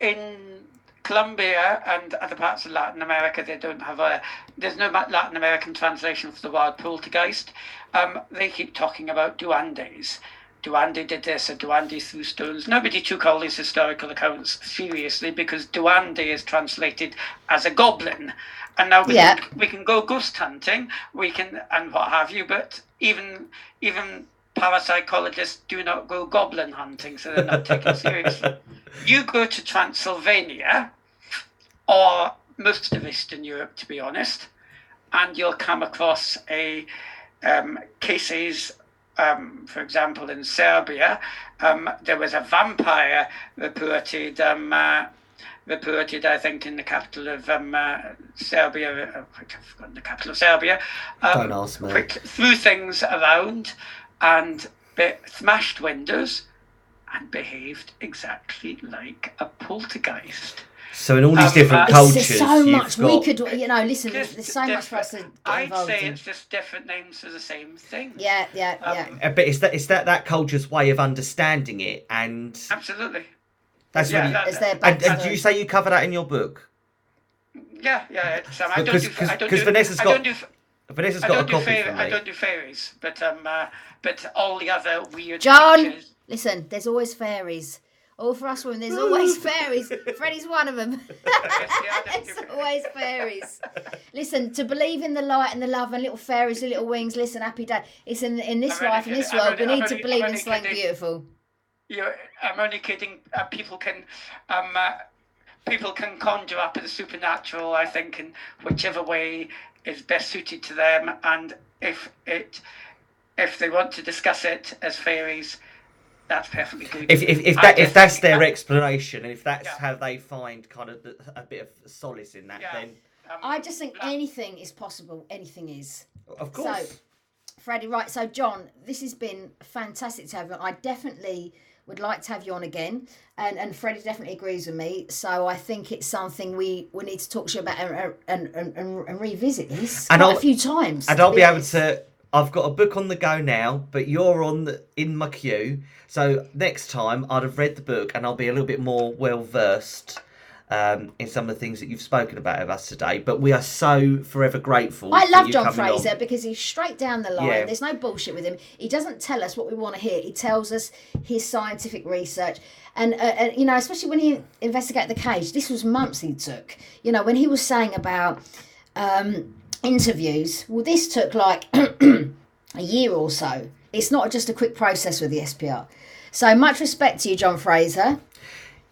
in Colombia and other parts of Latin America, they don't have a. There's no Latin American translation for the word poltergeist. Um, they keep talking about duendes Duende did this or Duende threw stones. Nobody took all these historical accounts seriously because Duende is translated as a goblin. And now we, Yeah. can, we can go ghost hunting, we can, and what have you, but even even parapsychologists do not go goblin hunting, so they're not taken seriously. (laughs) You go to Transylvania, or most of Eastern Europe, to be honest, and you'll come across a um, cases, um, for example, in Serbia, um, there was a vampire reported. Um, uh, reported, I think, in the capital of um, uh, Serbia. Uh, I've forgotten the capital of Serbia. Um, Don't ask me. quick- threw things around and be- smashed windows and behaved exactly like a poltergeist. So in all these Um, different uh, cultures, There's so you've much got... we could, you know. Listen, Just there's so much for us to get different- I'd involved say in. it's just different names for the same thing. Yeah, yeah, yeah. Um, Uh, But it's that it's that that culture's way of understanding it, and Absolutely. that's Yeah, really. that- Is there And, and do you say you cover that in your book? Yeah, yeah. It's, um, I don't Because- do. because- I don't do. Vanessa's I got- don't do. Vanessa's I got a don't do copy fairy, for I don't do fairies, but um, uh, but all the other weird John! creatures- Listen, there's always fairies. All for us women, there's (laughs) always fairies. Freddie's one of (laughs) (laughs) them. I don't There's always fairies. Listen, to believe in the light and the love and little fairies and little wings. Listen, happy day. It's in in this I'm life, in this world, we need I'm to believe in something kidding. beautiful. You, I'm only kidding. Uh, people can, um, uh, people can conjure up the supernatural. I think in whichever way is best suited to them, and if it, if they want to discuss it as fairies, that's perfectly good. If if, if that if that's their that- explanation, and if that's Yeah. how they find kind of the, a bit of solace in that, Yeah. then um, I just think Yeah. anything is possible. Anything is. of course. So, Freddie, right. So, John, this has been fantastic to have you. I definitely would like to have you on again. And, and Freddie definitely agrees with me. So, I think it's something we, we need to talk to you about and, and, and, and, and revisit this And quite I'll- a few times. and to I'll be able to. I've got a book on the go now, but you're on the, in my queue. So next time I'd have read the book and I'll be a little bit more well versed um, in some of the things that you've spoken about of us today. But we are so forever grateful. I love John coming on. Fraser because he's straight down the line. Yeah. There's no bullshit with him. He doesn't tell us what we want to hear. He tells us his scientific research. And, uh, and you know, especially when he investigated the cage, this was months he took. You know, when he was saying about um, interviews, well, this took like (clears throat) a year or so. It's not just a quick process with the SPR. So much respect to you, John Fraser.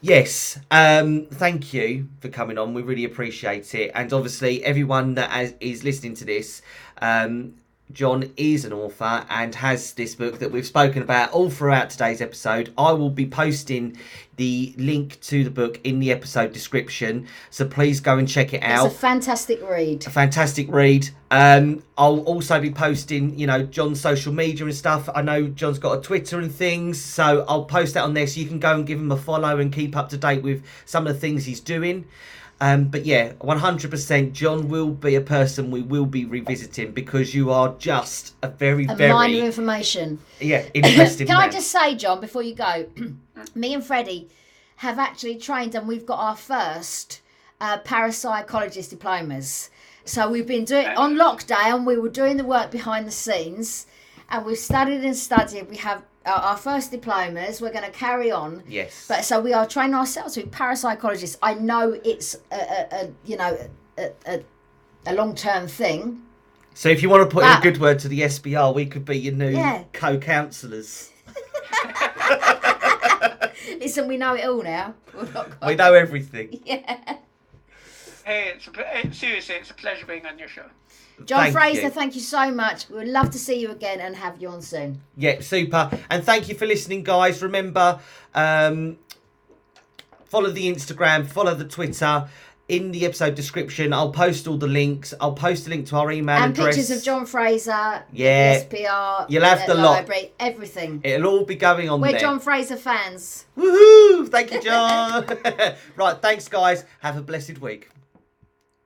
Yes, um, thank you for coming on. We really appreciate it, and obviously everyone that has, is listening to this. Um, John is an author and has this book that we've spoken about all throughout today's episode. I will be posting the link to the book in the episode description, so please go and check it out. It's a fantastic read. a fantastic read. Um, I'll also be posting, you know, John's social media and stuff. I know John's got a Twitter and things, so I'll post that on there so you can go and give him a follow and keep up to date with some of the things he's doing. Um, but yeah, 100%, John will be a person we will be revisiting because you are just a very, A very, minor information. yeah, (coughs) interesting. Can I just say, John, before you go, (coughs) me and Freddie have actually trained and we've got our first uh, parapsychologist diplomas. So we've been doing on lockdown. We were doing the work behind the scenes, and we've studied and studied. We have our, our first diplomas. We're going to carry on. Yes. But so we are training ourselves to be parapsychologists. I know it's a, a, a you know a, a, a long term thing. so if you want to put in Ah. a good word to the SPR, we could be your new Yeah. co-counsellors. (laughs) Listen, we know it all now. We've not got- We know everything. (laughs) Yeah. Hey, it's a, it, seriously, it's a pleasure being on your show. John Thank Fraser, you. thank you so much. We would love to see you again and have you on soon. Yeah, super. And thank you for listening, guys. Remember, um, follow the Instagram, follow the Twitter. In the episode description, I'll post all the links. I'll post a link to our email and address. pictures of John Fraser, Yeah. the SPR, You'll have the the lot. library, everything. It'll all be going on We're there. John Fraser fans. Woohoo! Thank you, John. (laughs) (laughs) right, thanks, guys. Have a blessed week.